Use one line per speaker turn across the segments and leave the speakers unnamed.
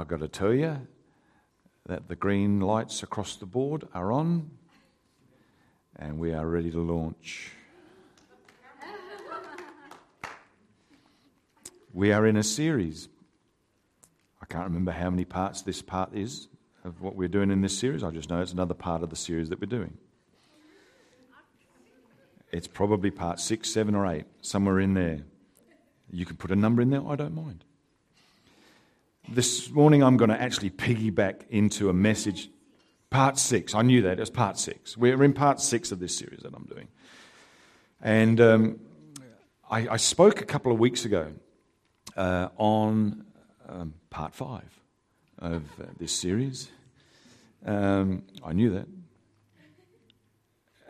I've got to tell you that the green lights across the board are on and we are ready to launch. We are in a series. I can't remember how many parts this part is of what we're doing in this series. I just know it's another part of the series that we're doing. It's probably part six, seven, or eight, somewhere in there. You can put a number in there, I don't mind. This morning, I'm going to actually piggyback into a message. Part six. I knew that. It was part six. We're in part six of this series that I'm doing. And um, I, I, spoke a couple of weeks ago uh, on um, part five of uh, this series. Um, I knew that.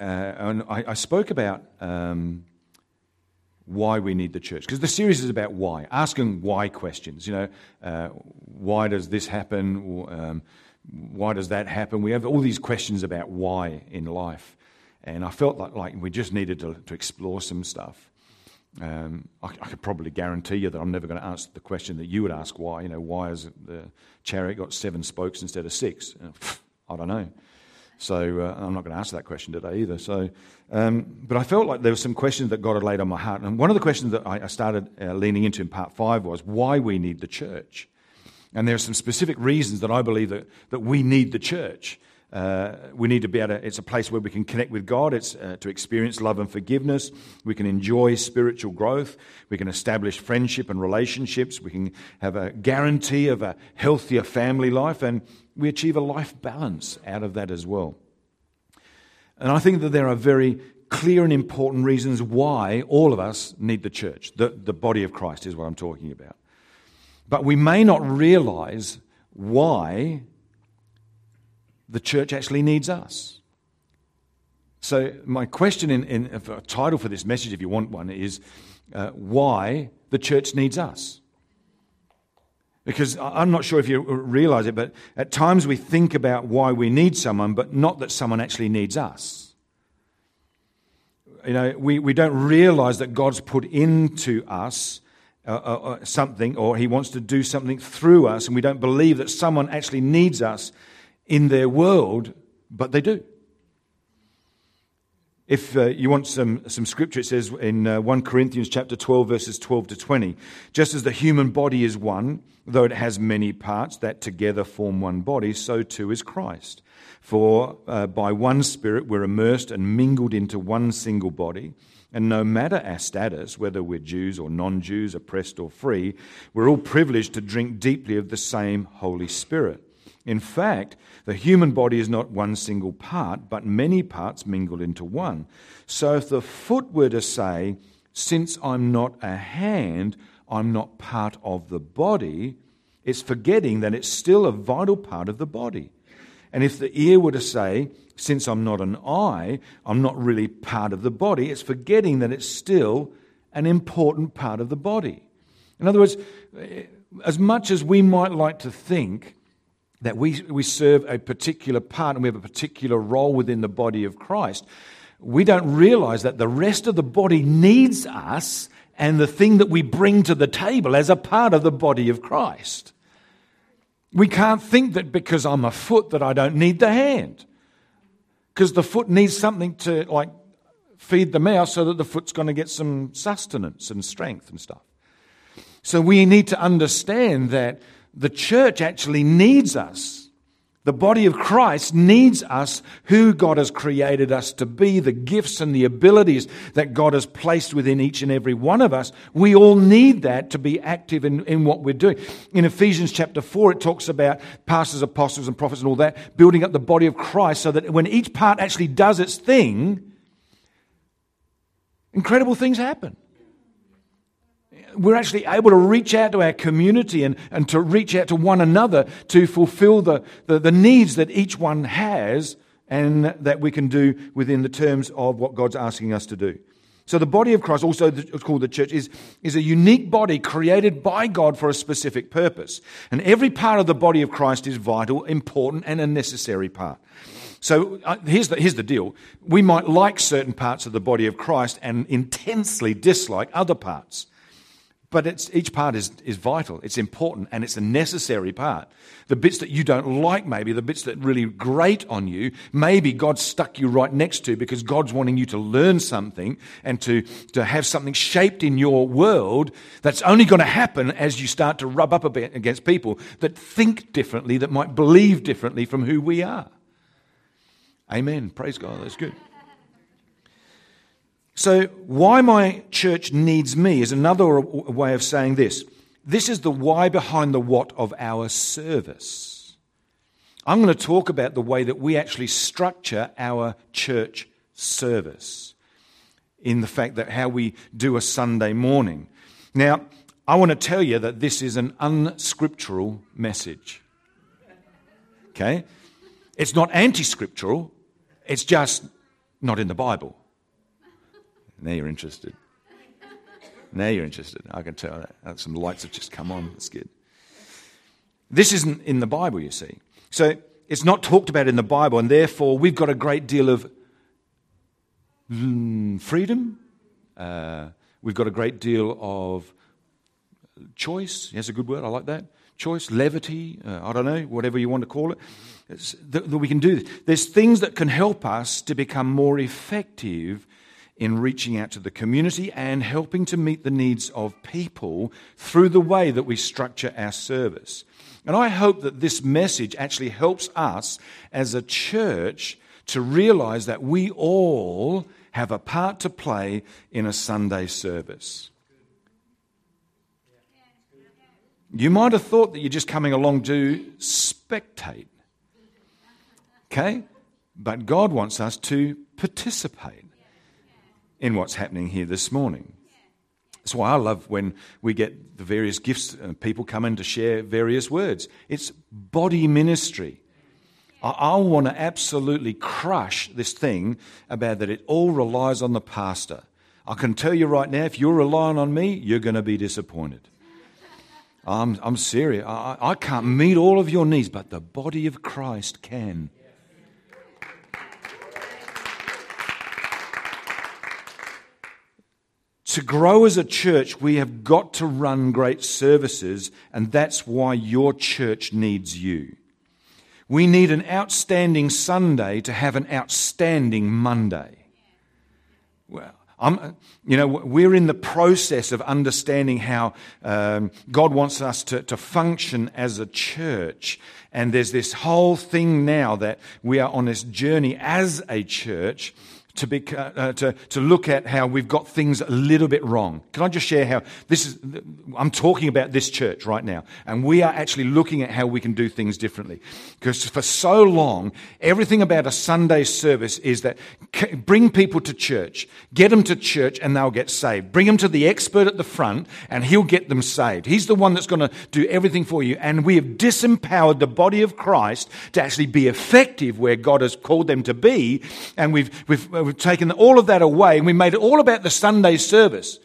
Uh, and I, I, spoke about um, why we need the church because the series is about why, asking why questions. You know, uh, why does this happen? Um, why does that happen? We have all these questions about why in life, and I felt like, like we just needed to, to explore some stuff. Um, I, I, could probably guarantee you that I'm never going to answer the question that you would ask why. You know, why has the chariot got seven spokes instead of six? I don't know. So uh, I'm not going to answer that question today either. So, um, but I felt like there were some questions that God had laid on my heart, and one of the questions that I, I started uh, leaning into in part five was why we need the church. And there are some specific reasons that I believe that, that we need the church. Uh, we need to be able to, it's a place where we can connect with God. It's uh, to experience love and forgiveness. We can enjoy spiritual growth. We can establish friendship and relationships. We can have a guarantee of a healthier family life. And we achieve a life balance out of that as well. And I think that there are very clear and important reasons why all of us need the church. The, the body of Christ is what I'm talking about. But we may not realize why the church actually needs us. So, my question in, in a title for this message, if you want one, is uh, why the church needs us. Because I'm not sure if you realize it, but at times we think about why we need someone, but not that someone actually needs us. You know, we, we don't realize that God's put into us uh, uh, uh something or He wants to do something through us, and we don't believe that someone actually needs us in their world, but they do. If uh, you want some, some scripture, it says in uh, 1 Corinthians chapter 12, verses 12 to 20, just as the human body is one, though it has many parts that together form one body, so too is Christ. For uh, by one Spirit we're immersed and mingled into one single body. And no matter our status, whether we're Jews or non Jews, oppressed or free, we're all privileged to drink deeply of the same Holy Spirit. In fact, the human body is not one single part, but many parts mingled into one. So if the foot were to say, Since I'm not a hand, I'm not part of the body, it's forgetting that it's still a vital part of the body. And if the ear were to say, Since I'm not an eye, I'm not really part of the body, it's forgetting that it's still an important part of the body. In other words, eh, as much as we might like to think that we, we serve a particular part and we have a particular role within the body of Christ, we don't realize that the rest of the body needs us and the thing that we bring to the table as a part of the body of Christ. We can't think that because I'm a foot that I don't need the hand. Because the foot needs something to like feed the mouth so that the foot's going to get some sustenance and strength and stuff. So we need to understand that the church actually needs us. The body of Christ needs us, who God has created us to be, the gifts and the abilities that God has placed within each and every one of us. We all need that to be active in, in what we're doing. In Ephesians chapter 4, it talks about pastors, apostles, and prophets and all that, building up the body of Christ so that when each part actually does its thing, incredible things happen we're actually able to reach out to our community and, and to reach out to one another to fulfill the, the, the needs that each one has and that we can do within the terms of what God's asking us to do. So the body of Christ, also called the church, is, is a unique body created by God for a specific purpose. And every part of the body of Christ is vital, important, and a necessary part. So uh, here's, the, here's the deal. We might like certain parts of the body of Christ and intensely dislike other parts. But it's, each part is, is vital, it's important, and it's a necessary part. The bits that you don't like, maybe, the bits that really grate on you, maybe God stuck you right next to because God's wanting you to learn something and to, to have something shaped in your world that's only going to happen as you start to rub up against people that think differently, that might believe differently from who we are. Amen. Praise God. That's good. So, why my church needs me is another way of saying this. This is the why behind the what of our service. I'm going to talk about the way that we actually structure our church service in the fact that how we do a Sunday morning. Now, I want to tell you that this is an unscriptural message. Okay? It's not anti scriptural, it's just not in the Bible. Now you're interested. Now you're interested. I can tell that. Some lights have just come on. That's good. This isn't in the Bible, you see. So it's not talked about in the Bible, and therefore we've got a great deal of mm, freedom. Uh, we've got a great deal of choice. That's a good word. I like that. Choice, levity. Uh, I don't know, whatever you want to call it. That, that we can do this. There's things that can help us to become more effective in reaching out to the community and helping to meet the needs of people through the way that we structure our service. And I hope that this message actually helps us as a church to realize that we all have a part to play in a Sunday service. You might have thought that you're just coming along to spectate. Okay? But God wants us to participate in what's happening here this morning. That's why I love when we get the various gifts and people come in to share various words. It's body ministry. I, I want to absolutely crush this thing about that it all relies on the pastor. I can tell you right now, if you're relying on me, you're going to be disappointed. I'm, I'm serious. I, I can't meet all of your needs, but the body of Christ can. To grow as a church, we have got to run great services, and that's why your church needs you. We need an outstanding Sunday to have an outstanding Monday. Well, I'm, you know, we're in the process of understanding how um, God wants us to, to function as a church. And there's this whole thing now that we are on this journey as a church to, be, uh, to, to look at how we've got things a little bit wrong. Can I just share how this is? I'm talking about this church right now, and we are actually looking at how we can do things differently. Because for so long, everything about a Sunday service is that bring people to church, get them to church, and they'll get saved. Bring them to the expert at the front, and he'll get them saved. He's the one that's going to do everything for you. And we have disempowered the body of Christ to actually be effective where God has called them to be, and we've, we've we've taken all of that away and we made it all about the Sunday service.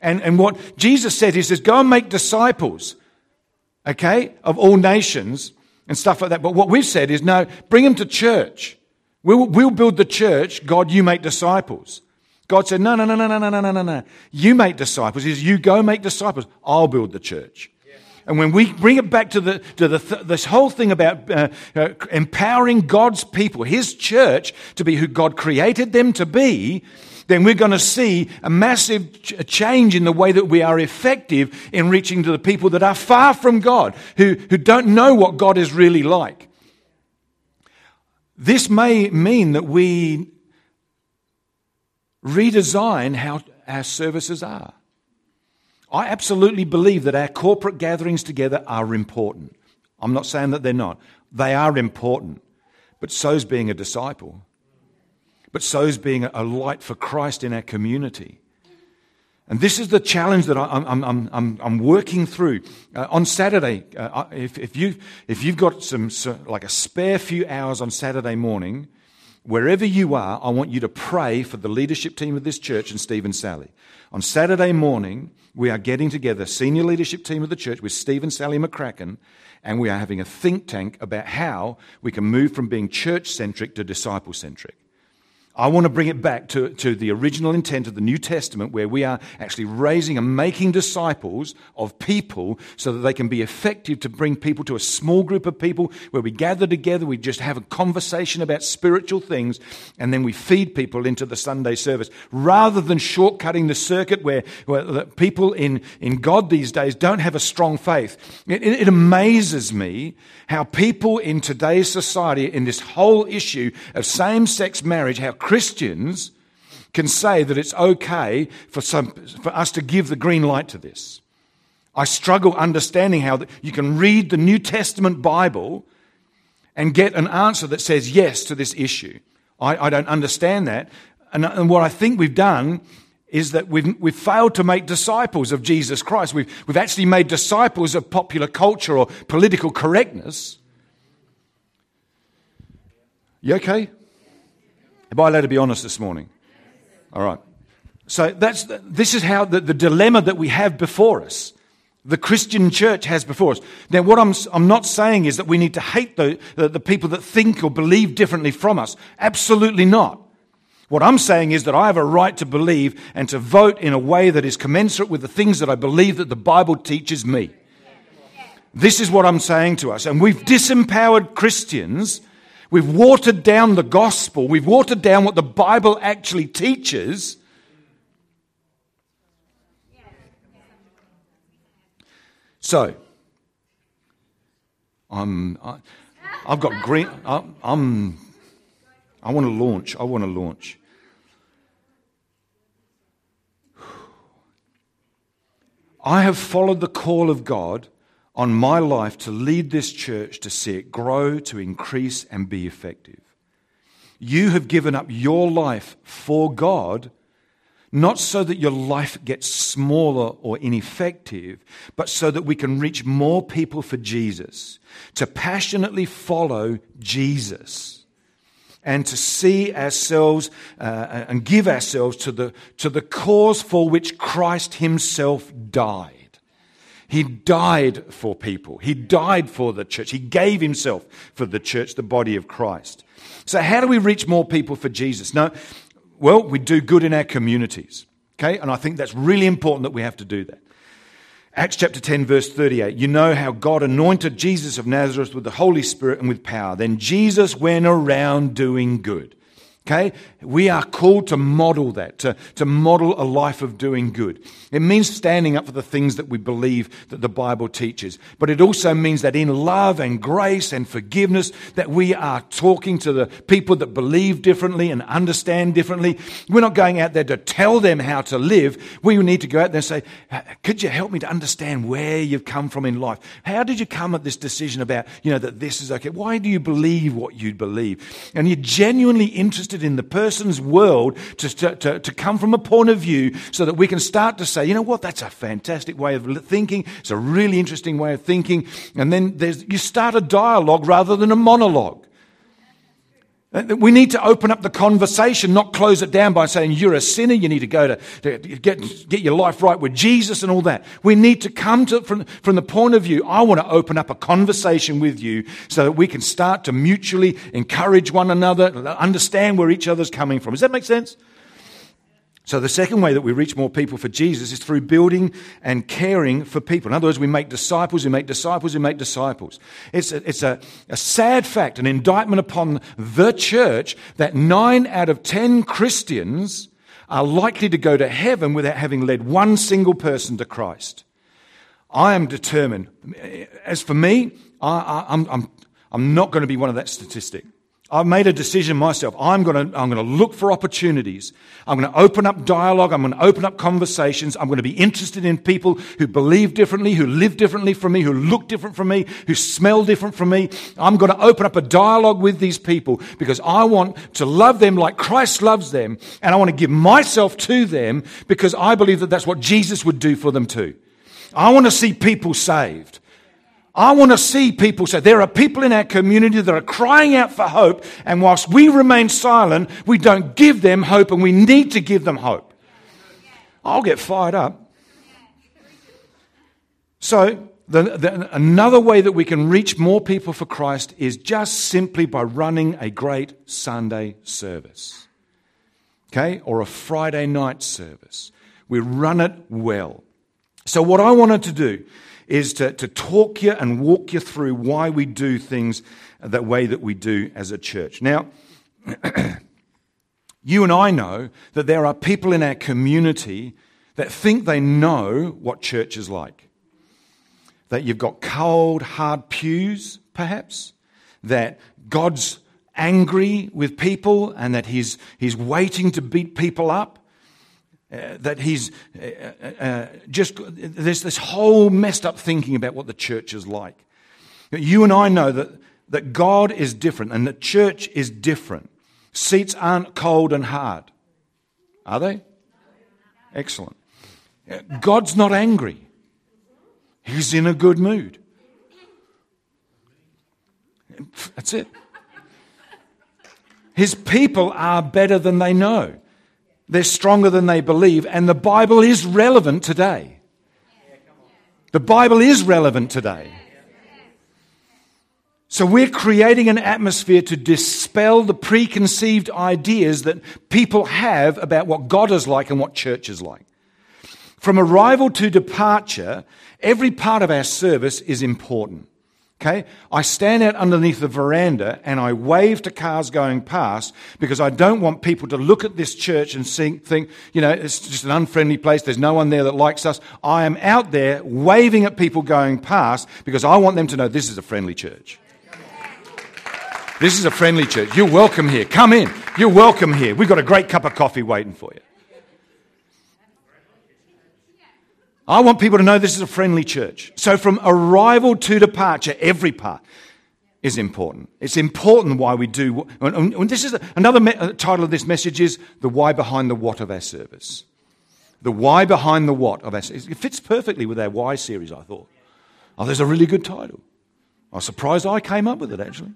And, and what Jesus said, he says, go and make disciples, okay, of all nations and stuff like that. But what we've said is, no, bring them to church. We'll, we'll build the church. God, you make disciples. God said, no, no, no, no, no, no, no, no, no. You make disciples. He says, you go make disciples. I'll build the church. And when we bring it back to, the, to the, this whole thing about uh, uh, empowering God's people, His church, to be who God created them to be, then we're going to see a massive ch- change in the way that we are effective in reaching to the people that are far from God, who, who don't know what God is really like. This may mean that we redesign how our services are. I absolutely believe that our corporate gatherings together are important. I'm not saying that they're not. They are important. But so's being a disciple. But so's being a light for Christ in our community. And this is the challenge that I'm, I'm, I'm, I'm working through. Uh, on Saturday, uh, if, if, you, if you've got some, so, like a spare few hours on Saturday morning, wherever you are, I want you to pray for the leadership team of this church and Steve and Sally. On Saturday morning, we are getting together, senior leadership team of the church with Steve and Sally McCracken, and we are having a think tank about how we can move from being church centric to disciple centric. I want to bring it back to, to the original intent of the New Testament, where we are actually raising and making disciples of people so that they can be effective to bring people to a small group of people where we gather together, we just have a conversation about spiritual things, and then we feed people into the Sunday service. Rather than shortcutting the circuit where, where people in, in God these days don't have a strong faith. It, it, amazes me how people in today's society, in this whole issue of same sex marriage, how Christians can say that it's okay for, some, for us to give the green light to this. I struggle understanding how you can read the New Testament Bible and get an answer that says yes to this issue. I, I don't understand that. And, and, what I think we've done is that we've, we've failed to make disciples of Jesus Christ. We've, we've actually made disciples of popular culture or political correctness. You okay? Am I allowed to be honest this morning? All right. So that's, this is how the, the dilemma that we have before us, the Christian church has before us. Now, what I'm, I'm not saying is that we need to hate the, the, the people that think or believe differently from us. Absolutely not. What I'm saying is that I have a right to believe and to vote in a way that is commensurate with the things that I believe that the Bible teaches me. This is what I'm saying to us. And we've disempowered Christians We've watered down the gospel. We've watered down what the Bible actually teaches. So, I'm, I, have got green, I, I'm, I want to launch. I want to launch. I have followed the call of God on my life to lead this church to see it grow, to increase, and be effective. You have given up your life for God, not so that your life gets smaller or ineffective, but so that we can reach more people for Jesus, to passionately follow Jesus. And to see ourselves uh, and give ourselves to the, to the cause for which Christ Himself died. He died for people. He died for the church. He gave himself for the church, the body of Christ. So, how do we reach more people for Jesus? No, well, we do good in our communities. Okay? And I think that's really important that we have to do that. Acts chapter 10, verse 38. You know how God anointed Jesus of Nazareth with the Holy Spirit and with power. Then Jesus went around doing good. Okay? We are called to model that, to, to model a life of doing good. It means standing up for the things that we believe that the Bible teaches. But it also means that in love and grace and forgiveness, that we are talking to the people that believe differently and understand differently. We're not going out there to tell them how to live. We need to go out there and say, could you help me to understand where you've come from in life? How did you come at this decision about, you know, that this is okay? Why do you believe what you believe? And you're genuinely interested interested in the person's world to, to, to come from a point of view so that we can start to say, you know what, that's a fantastic way of thinking. It's a really interesting way of thinking. And then there's you start a dialogue rather than a monologue. Uh, we need to open up the conversation, not close it down by saying you're a sinner, you need to go to, to get, get your life right with Jesus and all that. We need to come to from, from the point of view, I want to open up a conversation with you so that we can start to mutually encourage one another, understand where each other's coming from. Does that make sense? So, the second way that we reach more people for Jesus is through building and caring for people. In other words, we make disciples, we make disciples, we make disciples. It's a, it's a, a sad fact, an indictment upon the church that nine out of ten Christians are likely to go to heaven without having led one single person to Christ. I am determined. As for me, I, am I'm, I'm, I'm not going to be one of that statistic. I've made a decision myself. I'm going to, I'm going to look for opportunities. I'm going to open up dialogue. I'm going to open up conversations. I'm going to be interested in people who believe differently, who live differently from me, who look different from me, who smell different from me. I'm going to open up a dialogue with these people because I want to love them like Christ loves them. And I want to give myself to them because I believe that that's what Jesus would do for them too. I want to see people saved. I want to see people say there are people in our community that are crying out for hope, and whilst we remain silent, we don't give them hope, and we need to give them hope. I'll get fired up. So, the, the, another way that we can reach more people for Christ is just simply by running a great Sunday service. okay, or a Friday night service. We run it well. So, what I wanted to do is to, to talk you and walk you through why we do things the way that we do as a church. Now, you and I know that there are people in our community that think they know what church is like. That you've got cold, hard pews, perhaps. That God's angry with people and that he's, he's waiting to beat people up. Uh, that he's uh, uh, uh, just, there's this whole messed up thinking about what the church is like. You and I know that, that God is different and the church is different. Seats aren't cold and hard, are they? Excellent. God's not angry, He's in a good mood. That's it. His people are better than they know. They're stronger than they believe, and the Bible is relevant today. The Bible is relevant today. So we're creating an atmosphere to dispel the preconceived ideas that people have about what God is like and what church is like. From arrival to departure, every part of our service is important. Okay? I stand out underneath the veranda and I wave to cars going past because I don't want people to look at this church and think, you know, it's just an unfriendly place. There's no one there that likes us. I am out there waving at people going past because I want them to know this is a friendly church. This is a friendly church. You're welcome here. Come in. You're welcome here. We've got a great cup of coffee waiting for you. I want people to know this is a friendly church. So, from arrival to departure, every part is important. It's important why we do. And this is another uh, title of this message is the why behind the what of our service. The why behind the what of our service. It fits perfectly with our why series, I thought. Oh, there's a really good title. I was surprised I came up with it, actually.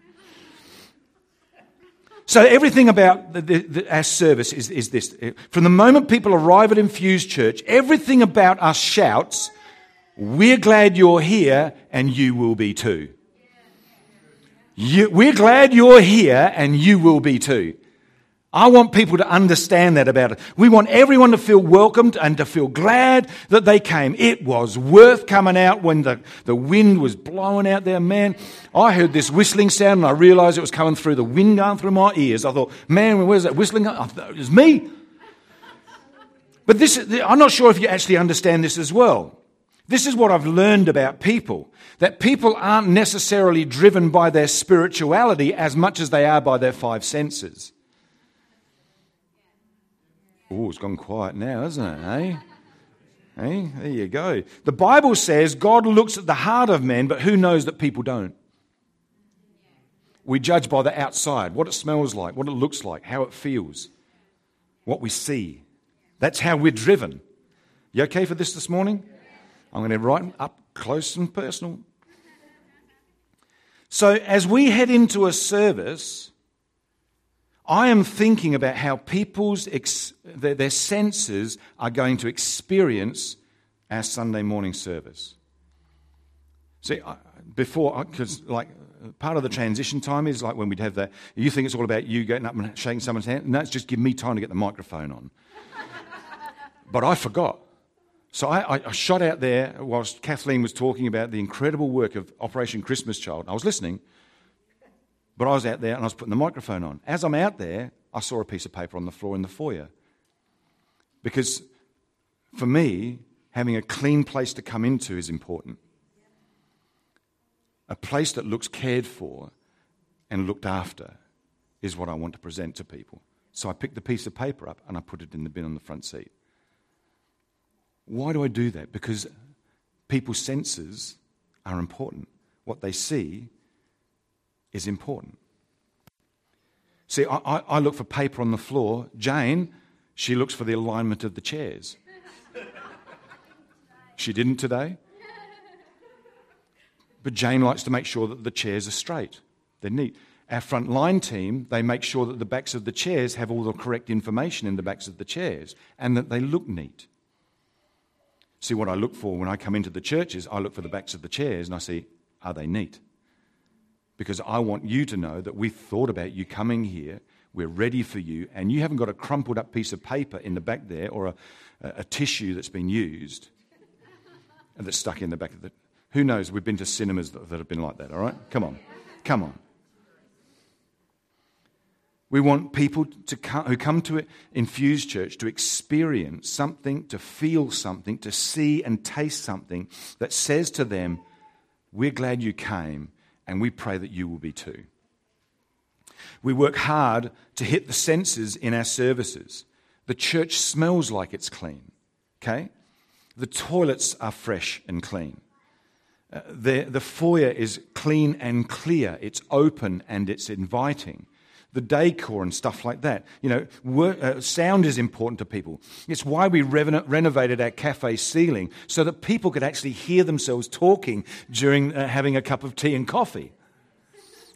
So everything about the, the, the, our service is, is this. From the moment people arrive at Infused Church, everything about us shouts, we're glad you're here and you will be too. You, we're glad you're here and you will be too. I want people to understand that about it. We want everyone to feel welcomed and to feel glad that they came. It was worth coming out when the, the wind was blowing out there. Man, I heard this whistling sound and I realized it was coming through the wind going through my ears. I thought, man, where's that whistling? Thought, it was me. But this, I'm not sure if you actually understand this as well. This is what I've learned about people. That people aren't necessarily driven by their spirituality as much as they are by their five senses. Oh, it's gone quiet now, isn't it? Eh? Hey, there you go. The Bible says God looks at the heart of men, but who knows that people don't? We judge by the outside, what it smells like, what it looks like, how it feels, what we see. That's how we're driven. You okay for this this morning? I'm going to write up close and personal. So, as we head into a service, I am thinking about how people's ex- their, their senses are going to experience our Sunday morning service. See, before, because like part of the transition time is like when we'd have that, you think it's all about you getting up and shaking someone's hand. No, it's just give me time to get the microphone on. but I forgot. So I, I, shot out there whilst Kathleen was talking about the incredible work of Operation Christmas Child. I was listening, but I was out there and I was putting the microphone on. As I'm out there, I saw a piece of paper on the floor in the foyer. Because for me, having a clean place to come into is important. A place that looks cared for and looked after is what I want to present to people. So I picked the piece of paper up and I put it in the bin on the front seat. Why do I do that? Because people's senses are important. What they see is important. See, I, I, look for paper on the floor. Jane, she looks for the alignment of the chairs. She didn't today. But Jane likes to make sure that the chairs are straight, they're neat. Our front line team, they make sure that the backs of the chairs have all the correct information in the backs of the chairs and that they look neat. See, what I look for when I come into the churches, I look for the backs of the chairs and I see, are they neat? Because I want you to know that we thought about you coming here. We're ready for you. And you haven't got a crumpled up piece of paper in the back there or a, a, a tissue that's been used and that's stuck in the back of the. Who knows? We've been to cinemas that, that have been like that, all right? Come on. Come on. We want people to come, who come to Infused Church to experience something, to feel something, to see and taste something that says to them, We're glad you came, and we pray that you will be too. We work hard to hit the senses in our services. The church smells like it's clean, okay? The toilets are fresh and clean. Uh, the, the foyer is clean and clear, it's open and it's inviting the decor and stuff like that. You know, work, uh, sound is important to people. It's why we re- renovated our cafe ceiling so that people could actually hear themselves talking during uh, having a cup of tea and coffee.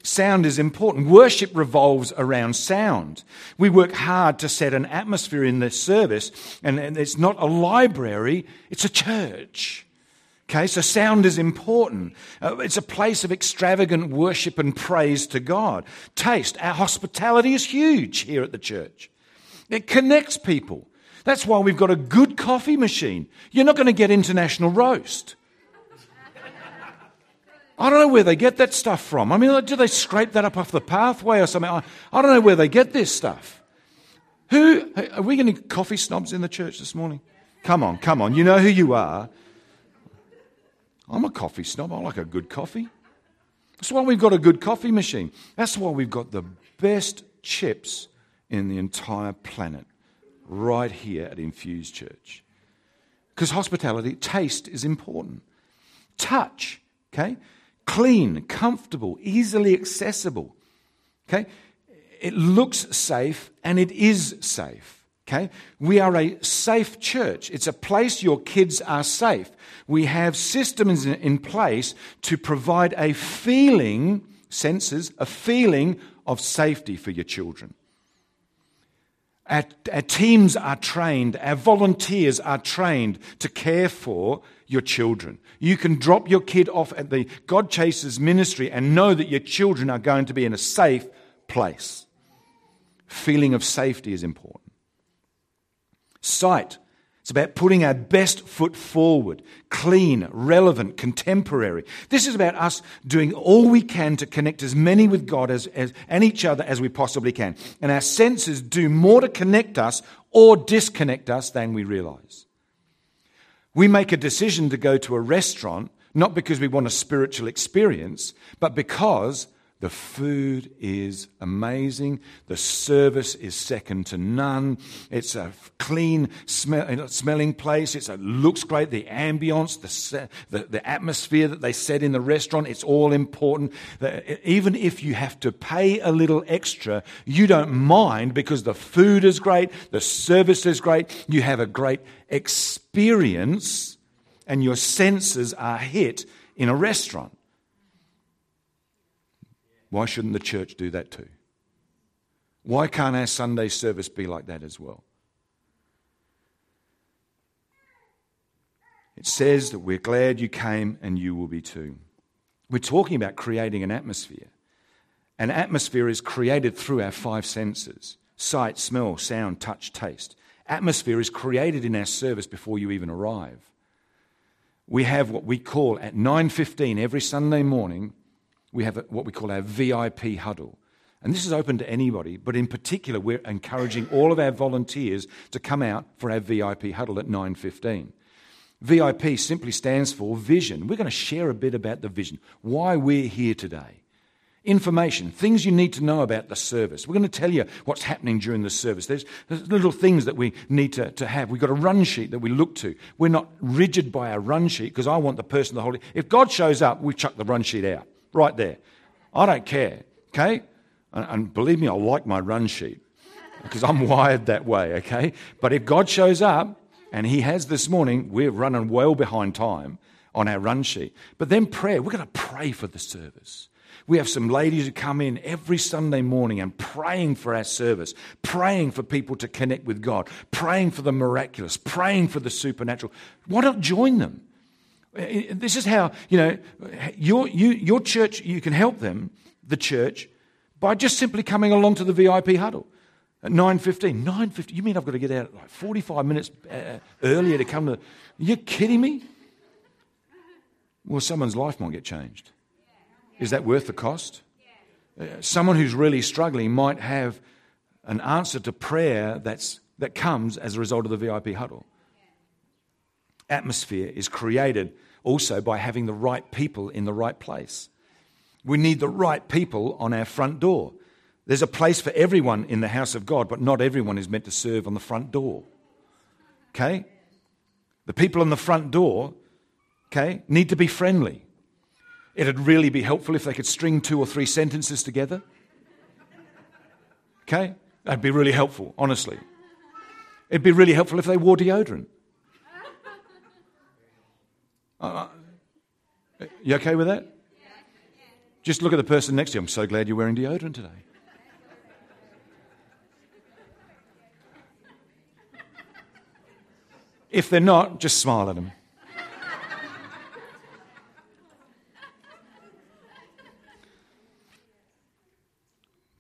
Sound is important. Worship revolves around sound. We work hard to set an atmosphere in the service, and it's not a library, it's a church. Okay, so sound is important. Uh, it's a place of extravagant worship and praise to God. Taste, our hospitality is huge here at the church. It connects people. That's why we've got a good coffee machine. You're not going to get international roast. I don't know where they get that stuff from. I mean, do they scrape that up off the pathway or something? I, I don't know where they get this stuff. Who are we getting coffee snobs in the church this morning? Come on, come on. You know who you are. I'm a coffee snob. I like a good coffee. That's why we've got a good coffee machine. That's why we've got the best chips in the entire planet right here at Infused Church. Because hospitality, taste is important. Touch, okay? Clean, comfortable, easily accessible. Okay? It looks safe and it is safe. Okay? We are a safe church. It's a place your kids are safe. We have systems in place to provide a feeling, senses, a feeling of safety for your children. Our, our, teams are trained, our volunteers are trained to care for your children. You can drop your kid off at the God Chasers ministry and know that your children are going to be in a safe place. Feeling of safety is important. Sight. It's about putting our best foot forward, clean, relevant, contemporary. This is about us doing all we can to connect as many with God as, as, and each other as we possibly can. And our senses do more to connect us or disconnect us than we realize. We make a decision to go to a restaurant not because we want a spiritual experience, but because the food is amazing. The service is second to none. It's a clean smell, smelling place. It looks great. The ambience, the, the, the, atmosphere that they set in the restaurant, it's all important. Even if you have to pay a little extra, you don't mind because the food is great, the service is great, you have a great experience, and your senses are hit in a restaurant. Why shouldn't the church do that too? Why can't our Sunday service be like that as well? It says that we're glad you came and you will be too. We're talking about creating an atmosphere. An atmosphere is created through our five senses sight, smell, sound, touch, taste. Atmosphere is created in our service before you even arrive. We have what we call at 9:15 every Sunday morning we have what we call our VIP huddle. And this is open to anybody, but in particular, we're encouraging all of our volunteers to come out for our VIP huddle at 9.15. VIP simply stands for vision. We're going to share a bit about the vision, why we're here today. Information, things you need to know about the service. We're going to tell you what's happening during the service. There's, there's little things that we need to, to have. We've got a run sheet that we look to. We're not rigid by our run sheet because I want the person to hold it. If God shows up, we chuck the run sheet out right there. I don't care, okay? And, believe me, I like my run sheet because I'm wired that way, okay? But if God shows up, and He has this morning, we're running well behind time on our run sheet. But then prayer, we're going to pray for the service. We have some ladies who come in every Sunday morning and praying for our service, praying for people to connect with God, praying for the miraculous, praying for the supernatural. Why not join them? This is how, you know, your, you, your church, you can help them, the church, by just simply coming along to the VIP huddle at 9.15. 9.15? You mean I've got to get out like 45 minutes uh, earlier to come to... You kidding me? Well, someone's life might get changed. Is that worth the cost? Uh, someone who's really struggling might have an answer to prayer that's, that comes as a result of the VIP huddle. Atmosphere is created also by having the right people in the right place. We need the right people on our front door. There's a place for everyone in the house of God, but not everyone is meant to serve on the front door. Okay? The people on the front door, okay, need to be friendly. It'd really be helpful if they could string two or three sentences together. Okay? That'd be really helpful, honestly. It'd be really helpful if they wore deodorant. You okay with that? Just look at the person next to you. I'm so glad you're wearing deodorant today. If they're not, just smile at them.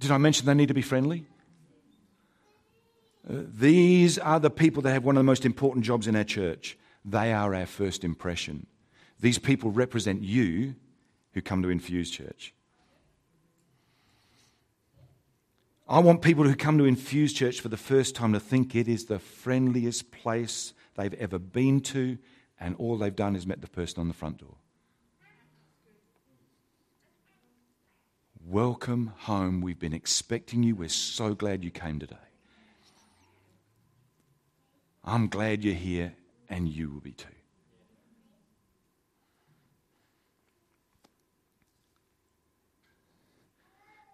Did I mention they need to be friendly? Uh, these are the people that have one of the most important jobs in our church. They are our first impression. These people represent you who come to Infuse Church. I want people who come to Infuse Church for the first time to think it is the friendliest place they've ever been to, and all they've done is met the person on the front door. Welcome home. We've been expecting you. We're so glad you came today. I'm glad you're here, and you will be too.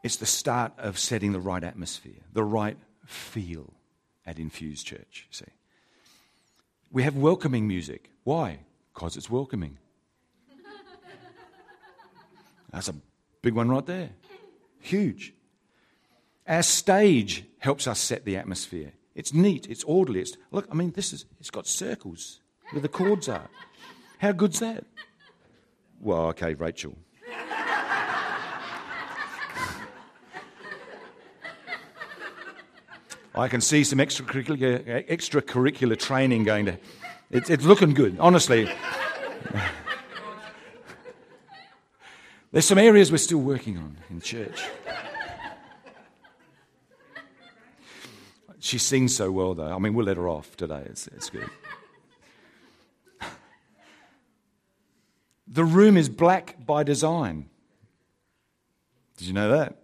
It's the start of setting the right atmosphere, the right feel at Infused Church, see. We have welcoming music. Why? Because it's welcoming. That's a big one right there. Huge. Our stage helps us set the atmosphere. It's neat, it's orderly. It's, look, I mean, this is, it's got circles where the cords are. How good's that? Well, okay, Rachel. I can see some extracurricular, extracurricular training going to. It's, it's looking good, honestly. There's some areas we're still working on in church. She sings so well, though. I mean, we'll let her off today. It's, it's good. The room is black by design. Did you know that?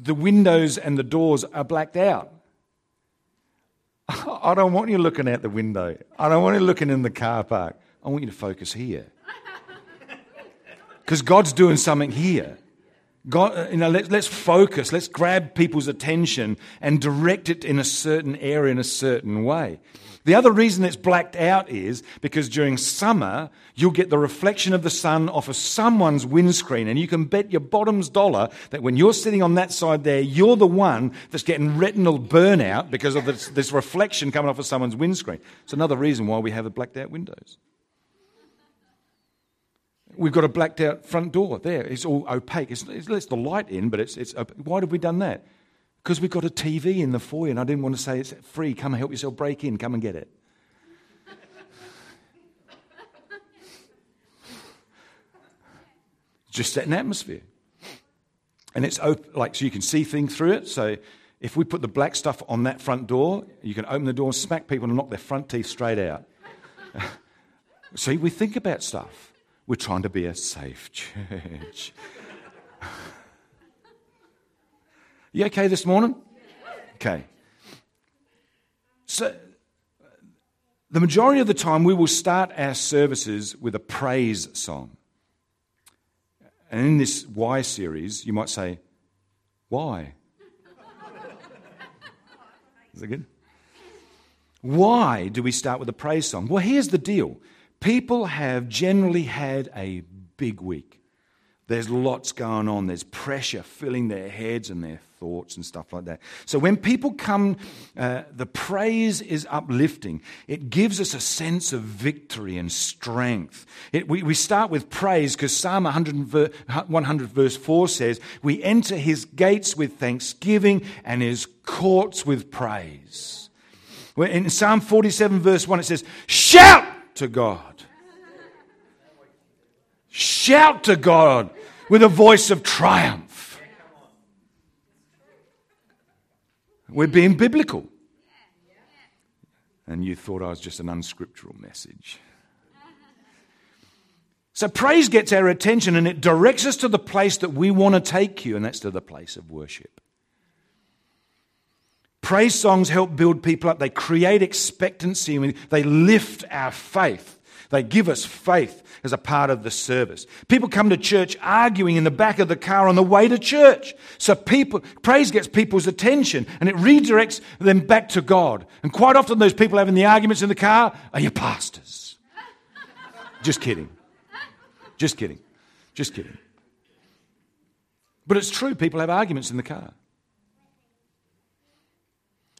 The windows and the doors are blacked out. I don't want you looking out the window. I don't want you looking in the car park. I want you to focus here. Because God's doing something here. God, uh, you know, let, let's focus. Let's grab people's attention and direct it in a certain area in a certain way. The other reason it's blacked out is because during summer, you'll get the reflection of the sun off of someone's windscreen. And you can bet your bottom's dollar that when you're sitting on that side there, you're the one that's getting retinal burnout because of this, this reflection coming off of someone's windscreen. It's another reason why we have the blacked out windows. We've got a blacked out front door there. It's all opaque. It's, it lets the light in, but it's, it's why have we done that? Because we've got a TV in the foyer, and I didn't want to say it's free. Come and help yourself break in. Come and get it. Just set an atmosphere. And it's open, like, so you can see things through it. So if we put the black stuff on that front door, you can open the door smack people and knock their front teeth straight out. see, we think about stuff. We're trying to be a safe church. You okay this morning? Okay. So, the majority of the time, we will start our services with a praise song. And in this Why series, you might say, Why? Is that good? Why do we start with a praise song? Well, here's the deal people have generally had a big week. There's lots going on. There's pressure filling their heads and their thoughts and stuff like that. So when people come, uh, the praise is uplifting. It gives us a sense of victory and strength. It, we, we start with praise because Psalm 100, 100 verse 4 says, We enter his gates with thanksgiving and his courts with praise. In Psalm 47 verse 1 it says, Shout to God. Shout to God with a voice of triumph. We're being biblical. And you thought I was just an unscriptural message. So praise gets our attention and it directs us to the place that we want to take you, and that's to the place of worship. Praise songs help build people up. They create expectancy. They lift our faith. They give us faith as a part of the service. People come to church arguing in the back of the car on the way to church. So people, praise gets people's attention and it redirects them back to God. And quite often those people having the arguments in the car are your pastors. Just kidding. Just kidding. Just kidding. But it's true, people have arguments in the car.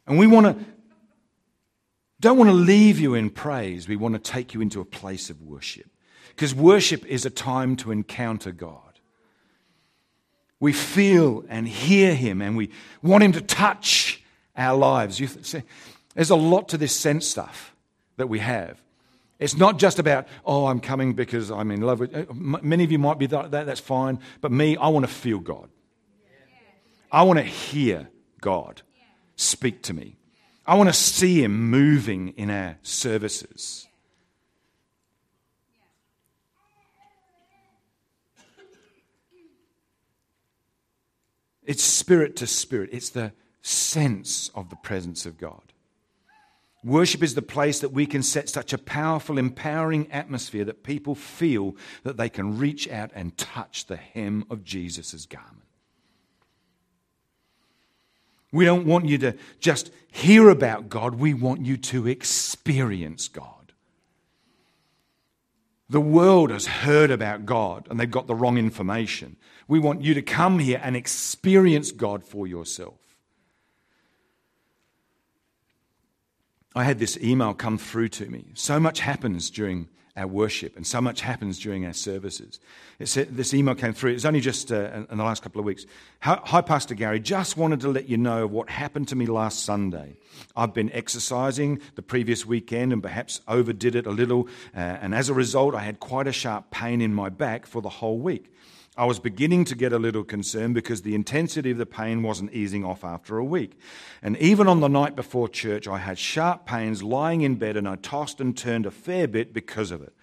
And we want to don't want to leave you in praise. We want to take you into a place of worship. Because worship is a time to encounter God. We feel and hear Him and we want Him to touch our lives. See, there's a lot to this sense stuff that we have. It's not just about, oh, I'm coming because I'm in love with. Uh, many of you might be that, that's fine. But me, I want to feel God. I want to hear God speak to me. I want to see Him moving in our services. It's spirit to spirit, it's the sense of the presence of God. Worship is the place that we can set such a powerful, empowering atmosphere that people feel that they can reach out and touch the hem of Jesus' garment. We don't want you to just hear about God, we want you to experience God. The world has heard about God and they've got the wrong information. We want you to come here and experience God for yourself. I had this email come through to me. So much happens during our worship, and so much happens during our services. Said, this email came through. It was only just uh, in the last couple of weeks. Hi, Pastor Gary. Just wanted to let you know of what happened to me last Sunday. I've been exercising the previous weekend and perhaps overdid it a little, uh, and as a result, I had quite a sharp pain in my back for the whole week. I was beginning to get a little concerned because the intensity of the pain wasn't easing off after a week. And even on the night before church, I had sharp pains lying in bed and I tossed and turned a fair bit because of it.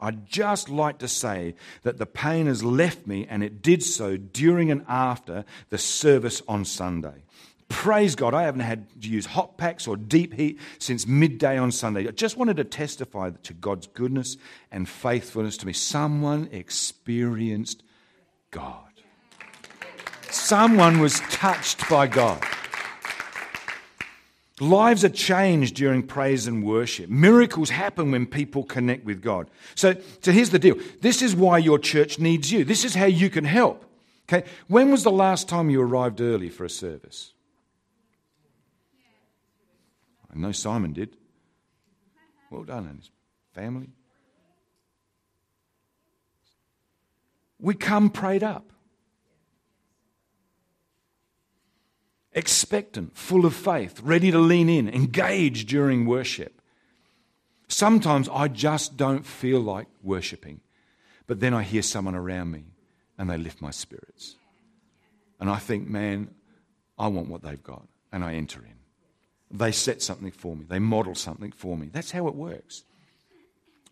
I'd just like to say that the pain has left me and it did so during and after the service on Sunday. Praise God, I haven't had to use hot packs or deep heat since midday on Sunday. I just wanted to testify to God's goodness and faithfulness to me. Someone experienced God. Someone was touched by God. Lives are changed during praise and worship. Miracles happen when people connect with God. So, so here's the deal. This is why your church needs you. This is how you can help. Okay? When was the last time you arrived early for a service? I know Simon did. Well done, and his family. We come prayed up. Expectant, full of faith, ready to lean in, engage during worship. Sometimes I just don't feel like worshiping, but then I hear someone around me and they lift my spirits. And I think, man, I want what they've got. And I enter in. They set something for me, they model something for me. That's how it works.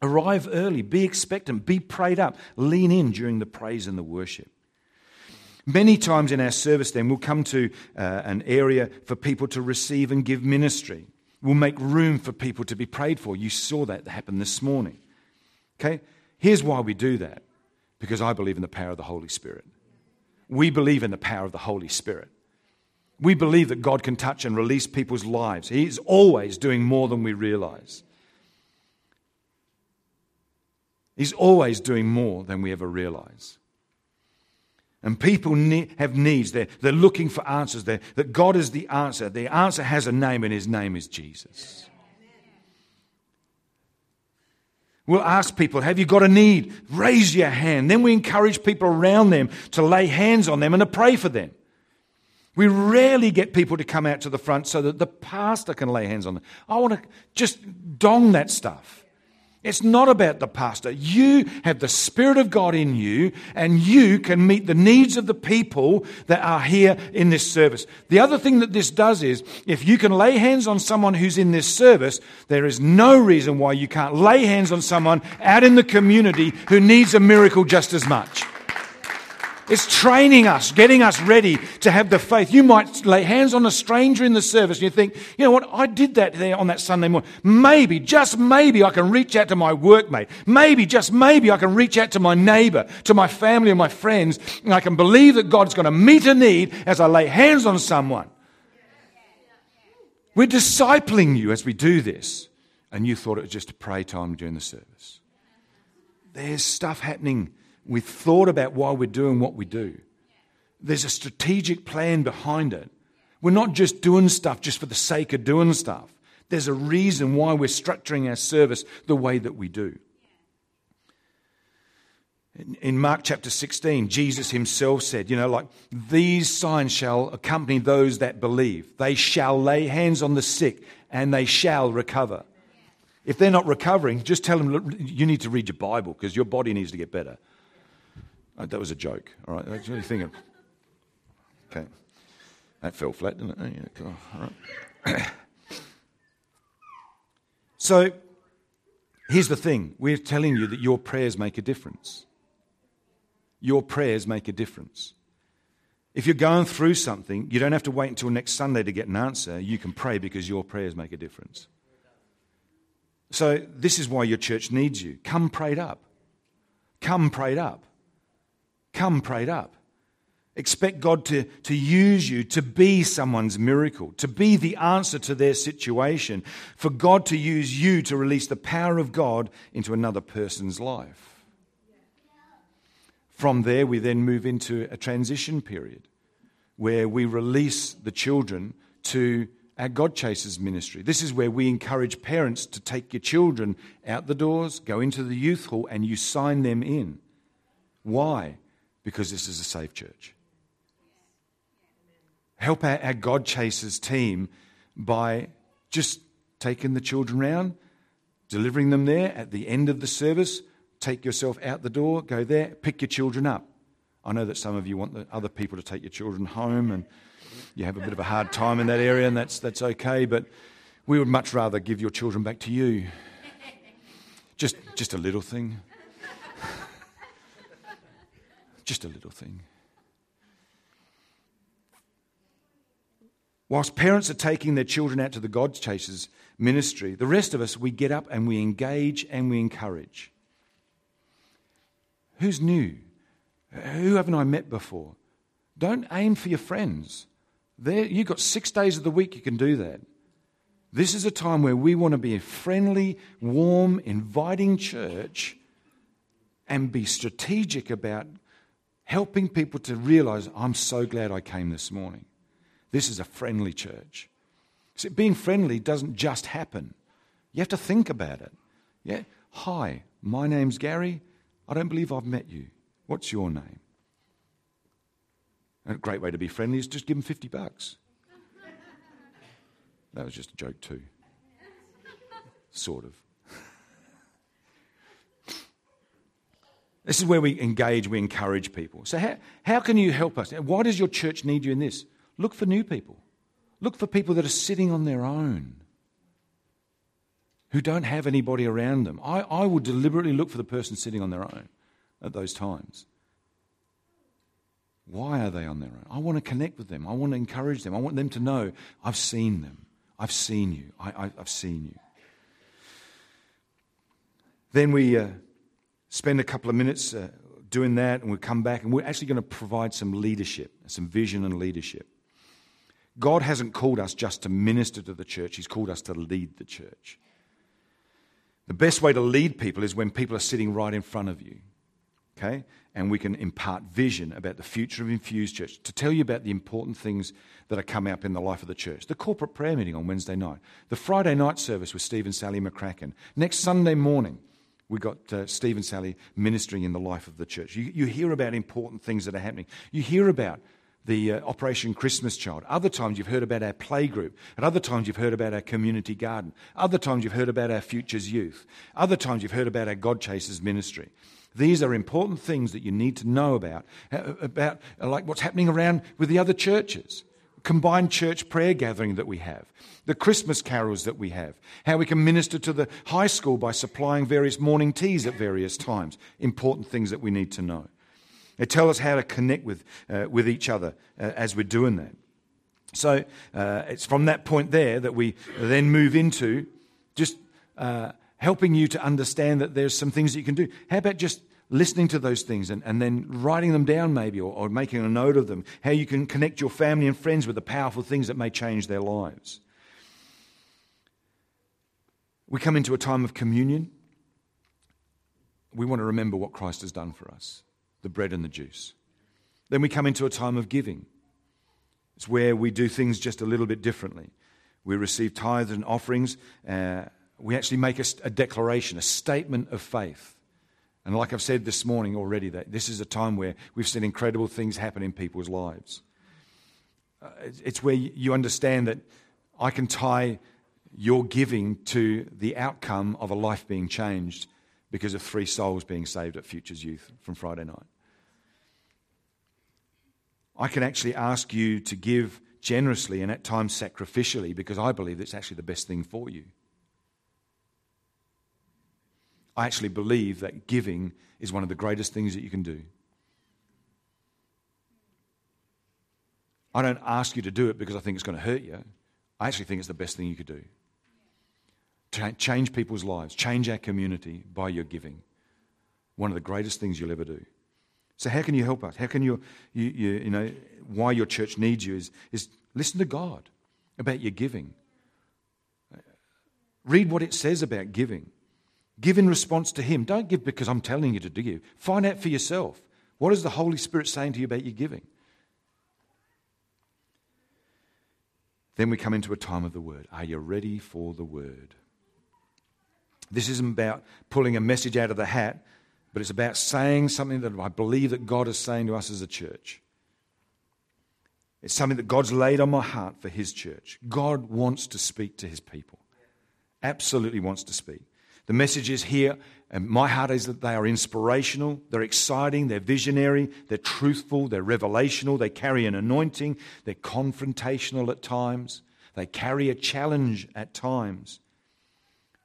Arrive early, be expectant, be prayed up, lean in during the praise and the worship. Many times in our service, then, we'll come to uh, an area for people to receive and give ministry. We'll make room for people to be prayed for. You saw that happen this morning. Okay? Here's why we do that because I believe in the power of the Holy Spirit. We believe in the power of the Holy Spirit. We believe that God can touch and release people's lives. He's always doing more than we realize. He's always doing more than we ever realize. And people ne- have needs. They're, they're looking for answers. They're, that God is the answer. The answer has a name, and his name is Jesus. We'll ask people, Have you got a need? Raise your hand. Then we encourage people around them to lay hands on them and to pray for them. We rarely get people to come out to the front so that the pastor can lay hands on them. I want to just dong that stuff. It's not about the pastor. You have the Spirit of God in you, and you can meet the needs of the people that are here in this service. The other thing that this does is, if you can lay hands on someone who's in this service, there is no reason why you can't lay hands on someone out in the community who needs a miracle just as much. It's training us, getting us ready to have the faith. You might lay hands on a stranger in the service and you think, you know what, I did that there on that Sunday morning. Maybe, just maybe I can reach out to my workmate. Maybe, just maybe I can reach out to my neighbor, to my family and my friends, and I can believe that God's going to meet a need as I lay hands on someone. We're discipling you as we do this, and you thought it was just a pray time during the service. There's stuff happening We've thought about why we're doing what we do. There's a strategic plan behind it. We're not just doing stuff just for the sake of doing stuff. There's a reason why we're structuring our service the way that we do. In Mark chapter 16, Jesus himself said, You know, like, these signs shall accompany those that believe. They shall lay hands on the sick and they shall recover. If they're not recovering, just tell them, you need to read your Bible because your body needs to get better. Oh, that was a joke. All right. Actually thinking. Okay. That fell flat, didn't it? Oh, yeah, cool. All right. so, here's the thing we're telling you that your prayers make a difference. Your prayers make a difference. If you're going through something, you don't have to wait until next Sunday to get an answer. You can pray because your prayers make a difference. So, this is why your church needs you. Come prayed up. Come prayed up. Come prayed up. Expect God to, to use you to be someone's miracle, to be the answer to their situation, for God to use you to release the power of God into another person's life. From there, we then move into a transition period where we release the children to our God Chasers ministry. This is where we encourage parents to take your children out the doors, go into the youth hall, and you sign them in. Why? Because this is a safe church. Help our, our God Chasers team by just taking the children around, delivering them there at the end of the service. Take yourself out the door, go there, pick your children up. I know that some of you want the other people to take your children home and you have a bit of a hard time in that area, and that's, that's okay, but we would much rather give your children back to you. Just, just a little thing. Just a little thing. Whilst parents are taking their children out to the God Chasers ministry, the rest of us, we get up and we engage and we encourage. Who's new? Who haven't I met before? Don't aim for your friends. There, you've got six days of the week you can do that. This is a time where we want to be a friendly, warm, inviting church and be strategic about helping people to realize, I'm so glad I came this morning. This is a friendly church. See, being friendly doesn't just happen, you have to think about it. Yeah? Hi, my name's Gary. I don't believe I've met you. What's your name? A great way to be friendly is just give them 50 bucks. That was just a joke, too. Sort of. This is where we engage, we encourage people. So, how, how can you help us? Why does your church need you in this? Look for new people. Look for people that are sitting on their own, who don't have anybody around them. I, I will deliberately look for the person sitting on their own at those times. Why are they on their own? I want to connect with them. I want to encourage them. I want them to know I've seen them. I've seen you. I, have seen you. Then we. Uh, spend a couple of minutes uh, doing that, and we'll come back, and we're actually going to provide some leadership, some vision and leadership. God hasn't called us just to minister to the church, He's called us to lead the church. The best way to lead people is when people are sitting right in front of you. Okay? And we can impart vision about the future of Infused Church to tell you about the important things that are coming up in the life of the church. The corporate prayer meeting on Wednesday night, the Friday night service with Steve and Sally McCracken. Next Sunday morning, we got uh, Steve and Sally ministering in the life of the church. You, you hear about important things that are happening. You hear about the uh, Operation Christmas Child. Other times you've heard about our playgroup. At other times you've heard about our community garden. Other times you've heard about our Futures Youth. Other times you've heard about our God Chasers ministry. These are important things that you need to know about, uh, about uh, like what's happening around with the other churches. Combined church prayer gathering that we have, the Christmas carols that we have, how we can minister to the high school by supplying various morning teas at various times. Important things that we need to know. They tell us how to connect with, uh, with each other uh, as we're doing that. So uh, it's from that point there that we then move into just uh, helping you to understand that there's some things that you can do. How about just listening to those things and, and then writing them down, maybe, or, or making a note of them? How you can connect your family and friends with the powerful things that may change their lives. We come into a time of communion. We want to remember what Christ has done for us the bread and the juice. Then we come into a time of giving. It's where we do things just a little bit differently. We receive tithes and offerings. Uh, we actually make a, a declaration, a statement of faith. And like I've said this morning already, that this is a time where we've seen incredible things happen in people's lives. Uh, it's where you understand that I can tie your giving to the outcome of a life being changed because of three souls being saved at Futures Youth from Friday night. I can actually ask you to give generously and at times sacrificially because I believe it's actually the best thing for you. I actually believe that giving is one of the greatest things that you can do. I don't ask you to do it because I think it's going to hurt you. I actually think it's the best thing you could do. Change people's lives, change our community by your giving. One of the greatest things you'll ever do. So, how can you help us? How can you, you, you, you know, why your church needs you is, is listen to God about your giving. Read what it says about giving. Give in response to Him. Don't give because I'm telling you to do. give. Find out for yourself. What is the Holy Spirit saying to you about your giving? Then we come into a time of the Word. Are you ready for the Word? This isn't about pulling a message out of the hat but it's about saying something that I believe that God is saying to us as a church. It's something that God's laid on my heart for His church. God wants to speak to His people, absolutely wants to speak. The message is here, and my heart is that they are inspirational, they're exciting, they're visionary, they're truthful, they're revelational, they carry an anointing, they're confrontational at times, they carry a challenge at times.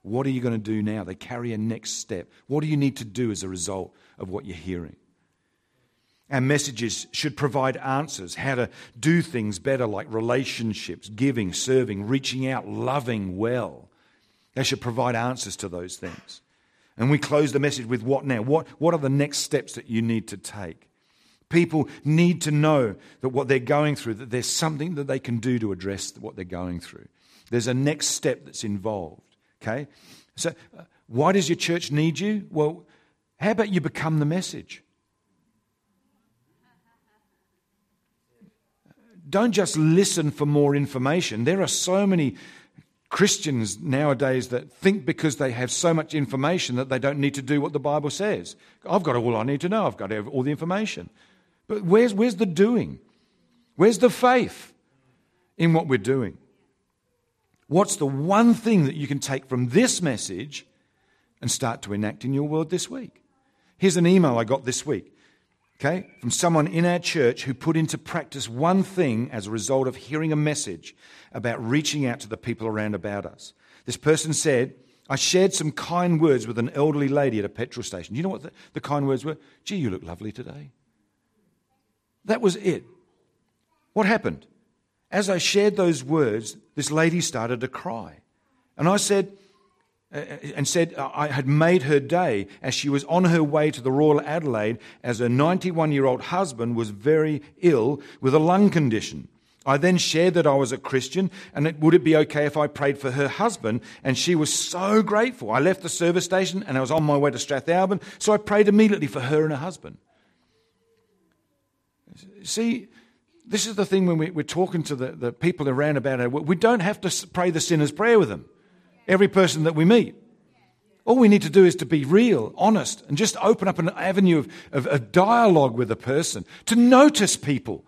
What are you going to do now? They carry a next step. What do you need to do as a result of what you're hearing? Our messages should provide answers how to do things better, like relationships, giving, serving, reaching out, loving well. They should provide answers to those things. And we close the message with what now? What, what are the next steps that you need to take? People need to know that what they're going through, that there's something that they can do to address what they're going through. There's a next step that's involved. Okay? So, uh, why does your church need you? Well, how about you become the message? Don't just listen for more information. There are so many Christians nowadays that think because they have so much information that they don't need to do what the Bible says. I've got all I need to know, I've got all the information. But where's, where's the doing? Where's the faith in what we're doing? What's the one thing that you can take from this message and start to enact in your world this week? Here's an email I got this week, okay, from someone in our church who put into practice one thing as a result of hearing a message about reaching out to the people around about us. This person said, I shared some kind words with an elderly lady at a petrol station. You know what the, the kind words were? Gee, you look lovely today. That was it. What happened? as I shared those words, this lady started to cry. And I said, and said I had made her day as she was on her way to the Royal Adelaide as her 91 year old husband was very ill with a lung condition. I then shared that I was a Christian and would it be okay if I prayed for her husband? And she was so grateful. I left the service station and I was on my way to Strathalbyn, so I prayed immediately for her and her husband. See, this is the thing when we, are talking to the, the people around about it. We don't have to pray the sinner's prayer with them, every person that we meet. All we need to do is to be real, honest, and just open up an avenue of, of, dialogue with a person, to notice people,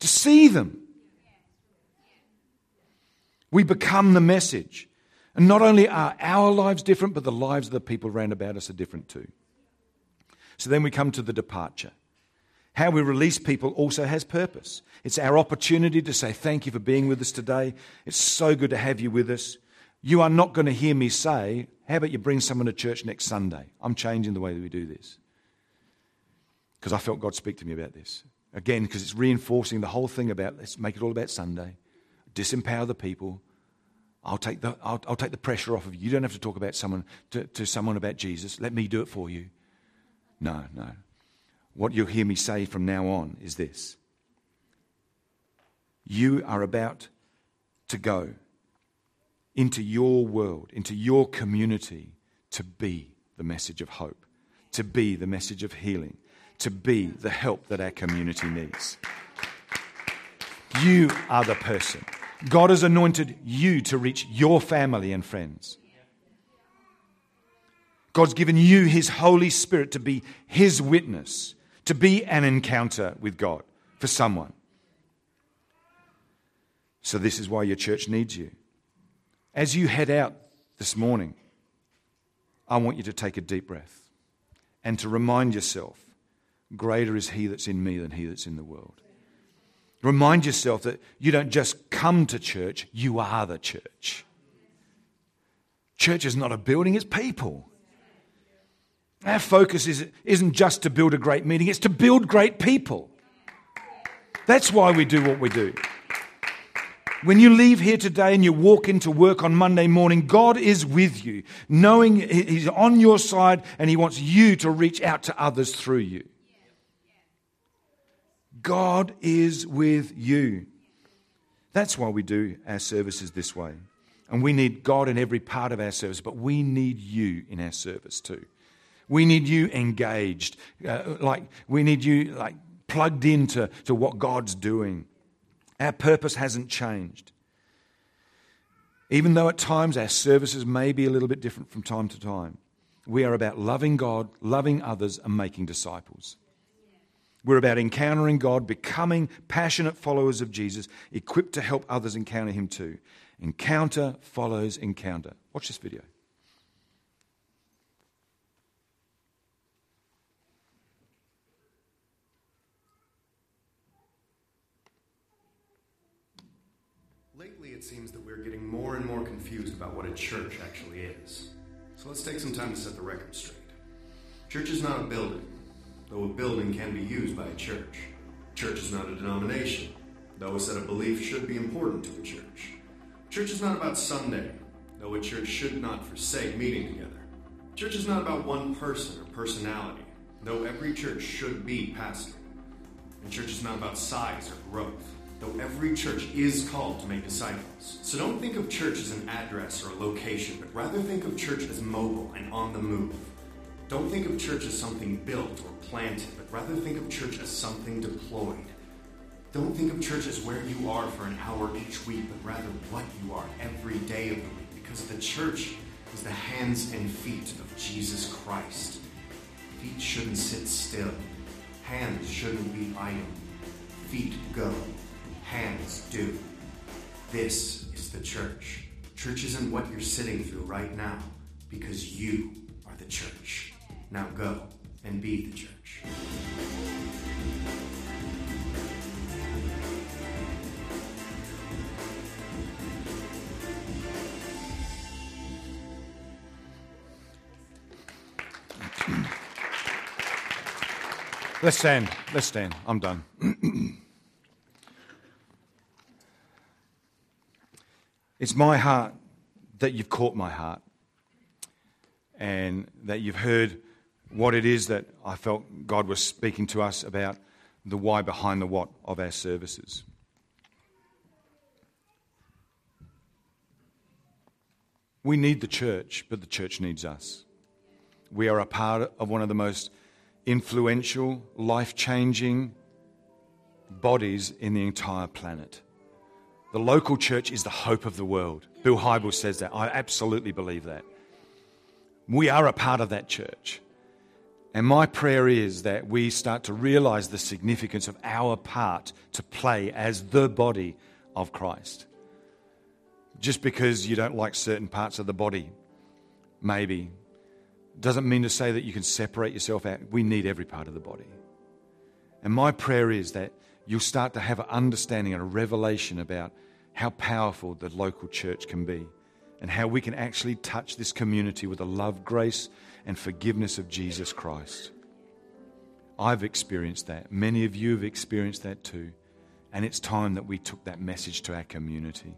to see them. We become the message. And not only are our lives different, but the lives of the people around about us are different too. So then we come to the departure. How we release people also has purpose. It's our opportunity to say, Thank you for being with us today. It's so good to have you with us. You are not going to hear me say, How about you bring someone to church next Sunday? I'm changing the way that we do this. Because I felt God speak to me about this. Again, because it's reinforcing the whole thing about let's make it all about Sunday, disempower the people. I'll take the, I'll, I'll take the pressure off of you. You don't have to talk about someone to, to someone about Jesus. Let me do it for you. No, no. What you'll hear me say from now on is this You are about to go into your world, into your community, to be the message of hope, to be the message of healing, to be the help that our community needs. You are the person. God has anointed you to reach your family and friends. God's given you His Holy Spirit to be His witness to be an encounter with God for someone. So, this is why your church needs you. As you head out this morning, I want you to take a deep breath and to remind yourself greater is He that's in me than He that's in the world. Remind yourself that you don't just come to church, you are the church. Church is not a building, it's people. Our focus is, isn't just to build a great meeting, it's to build great people. That's why we do what we do. When you leave here today and you walk into work on Monday morning, God is with you, knowing He's on your side and He wants you to reach out to others through you. God is with you. That's why we do our services this way. And we need God in every part of our service, but we need you in our service too. We need you engaged. Uh, like, we need you like plugged into to what God's doing. Our purpose hasn't changed. Even though at times our services may be a little bit different from time to time, we are about loving God, loving others, and making disciples. We're about encountering God, becoming passionate followers of Jesus, equipped to help others encounter Him too. Encounter follows encounter. Watch this video.
it seems that we're getting more and more confused about what a church actually is. So let's take some time to set the record straight. Church is not a building, though a building can be used by a church. Church is not a denomination, though a set of beliefs should be important to a church. Church is not about Sunday, though a church should not forsake meeting together. Church is not about one person or personality, though every church should be pastored. And church is not about size or growth, though every church is called to make disciples. So don't think of church as an address or a location, but rather think of church as mobile and on the move. Don't think of church as something built or planted, but rather think of church as something deployed. Don't think of church as where you are for an hour each week, but rather what you are every day of the week, because the church is the hands and feet of Jesus Christ. Feet shouldn't sit still. Hands shouldn't be idle. Feet go hands do. This is the church. Church isn't what you're sitting through right now because you are the church. Now go and be the church.
Let's stand. Let's stand. I'm done. It's my heart that you've caught my heart and that you've heard what it is that I felt God was speaking to us about the why behind the what of our services. We need the church, but the church needs us. We are a part of one of the most influential, life changing bodies in the entire planet. The local church is the hope of the world. Bill Hybels says that. I absolutely believe that. We are a part of that church. And my prayer is that we start to realize the significance of our part to play as the body of Christ. Just because you don't like certain parts of the body, maybe, doesn't mean to say that you can separate yourself out. We need every part of the body. And my prayer is that you'll start to have an understanding and a revelation about how powerful the local church can be and how we can actually touch this community with the love, grace, and forgiveness of Jesus Christ. I've experienced that. Many of you have experienced that too. And it's time that we took that message to our community.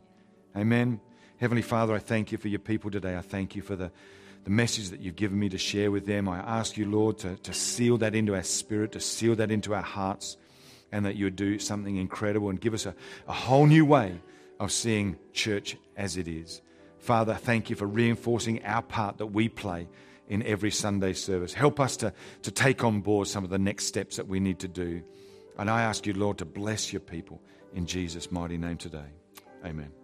Amen. Heavenly Father, I thank you for your people today. I thank you for the, the message that you've given me to share with them. I ask you, Lord, to, to seal that into our spirit, to seal that into our hearts, and that you would do something incredible and give us a, a whole new way of seeing church as it is. Father, thank you for reinforcing our part that we play in every Sunday service. Help us to, to take on board some of the next steps that we need to do. And I ask you, Lord, to bless your people in Jesus' mighty name today. Amen.